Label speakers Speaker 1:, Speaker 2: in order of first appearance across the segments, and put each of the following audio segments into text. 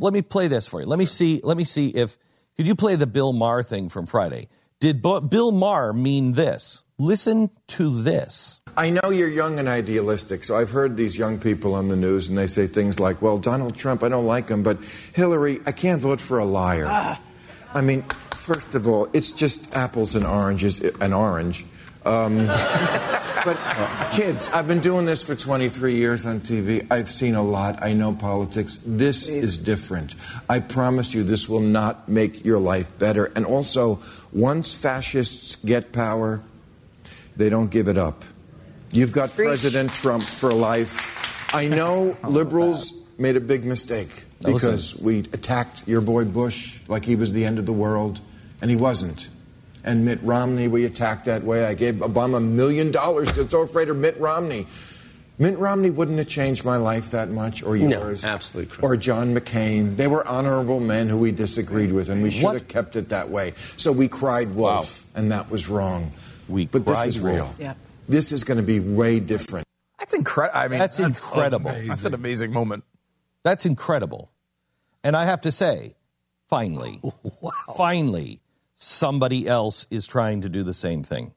Speaker 1: Let me play this for you. Let me see. Let me see if could you play the Bill Maher thing from Friday? Did Bo- Bill Maher mean this? Listen to this.
Speaker 2: I know you're young and idealistic, so I've heard these young people on the news and they say things like, well, Donald Trump, I don't like him, but Hillary, I can't vote for a liar. Ah. I mean, first of all, it's just apples and oranges, an orange. Um, but kids, I've been doing this for 23 years on TV. I've seen a lot. I know politics. This is different. I promise you, this will not make your life better. And also, once fascists get power, they don't give it up. You've got President Trump for life. I know liberals made a big mistake because we attacked your boy Bush like he was the end of the world, and he wasn't. And Mitt Romney, we attacked that way. I gave Obama a million dollars to so afraid of Mitt Romney. Mitt Romney wouldn't have changed my life that much, or yours,
Speaker 3: absolutely correct.
Speaker 2: or John McCain. They were honorable men who we disagreed with, and we should
Speaker 1: What?
Speaker 2: have kept it that way. So we cried wolf, and that was wrong.
Speaker 1: We
Speaker 2: but this is real.
Speaker 4: Yeah.
Speaker 2: This is going to be way different.
Speaker 3: That's incredible. I mean,
Speaker 1: That's incredible.
Speaker 3: That's an amazing moment.
Speaker 1: That's incredible. And I have to say, finally, finally, somebody else is trying to do the same thing.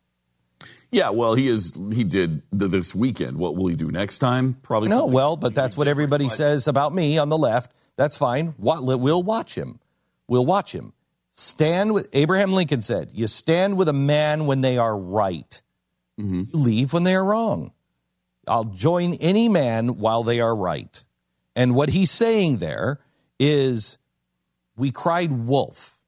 Speaker 5: Yeah, well, he is. He did th- this weekend. What will he do next time? Probably.
Speaker 1: No, well, but that's what everybody says about me on the left. That's fine. What, we'll watch him. We'll watch him. Stand with Abraham Lincoln said, "You stand with a man when they are right. Mm-hmm. You leave when they are wrong. I'll join any man while they are right." And what he's saying there is, we cried wolf.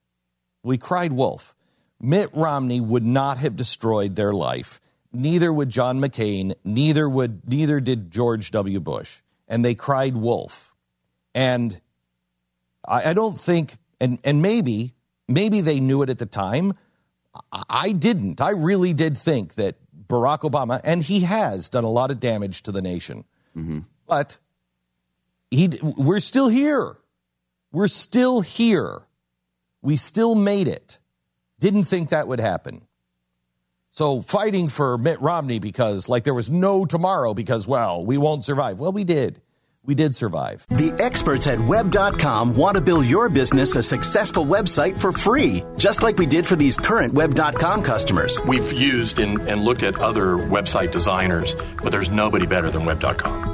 Speaker 1: We cried wolf. Mitt Romney would not have destroyed their life. Neither would John McCain. Neither would. Neither did George W. Bush. And they cried wolf. And I, I don't think. And and maybe maybe they knew it at the time. I, I didn't. I really did think that Barack Obama, and he has done a lot of damage to the nation. Mm-hmm. But he, we're still here. We're still here. We still made it. Didn't think that would happen. So fighting for Mitt Romney because, like, there was no tomorrow because, well, we won't survive. Well, we did. We did survive.
Speaker 6: The experts at web.com want to build your business a successful website for free, just like we did for these current web.com customers.
Speaker 7: We've used and, and looked at other website designers, but there's nobody better than Web.com.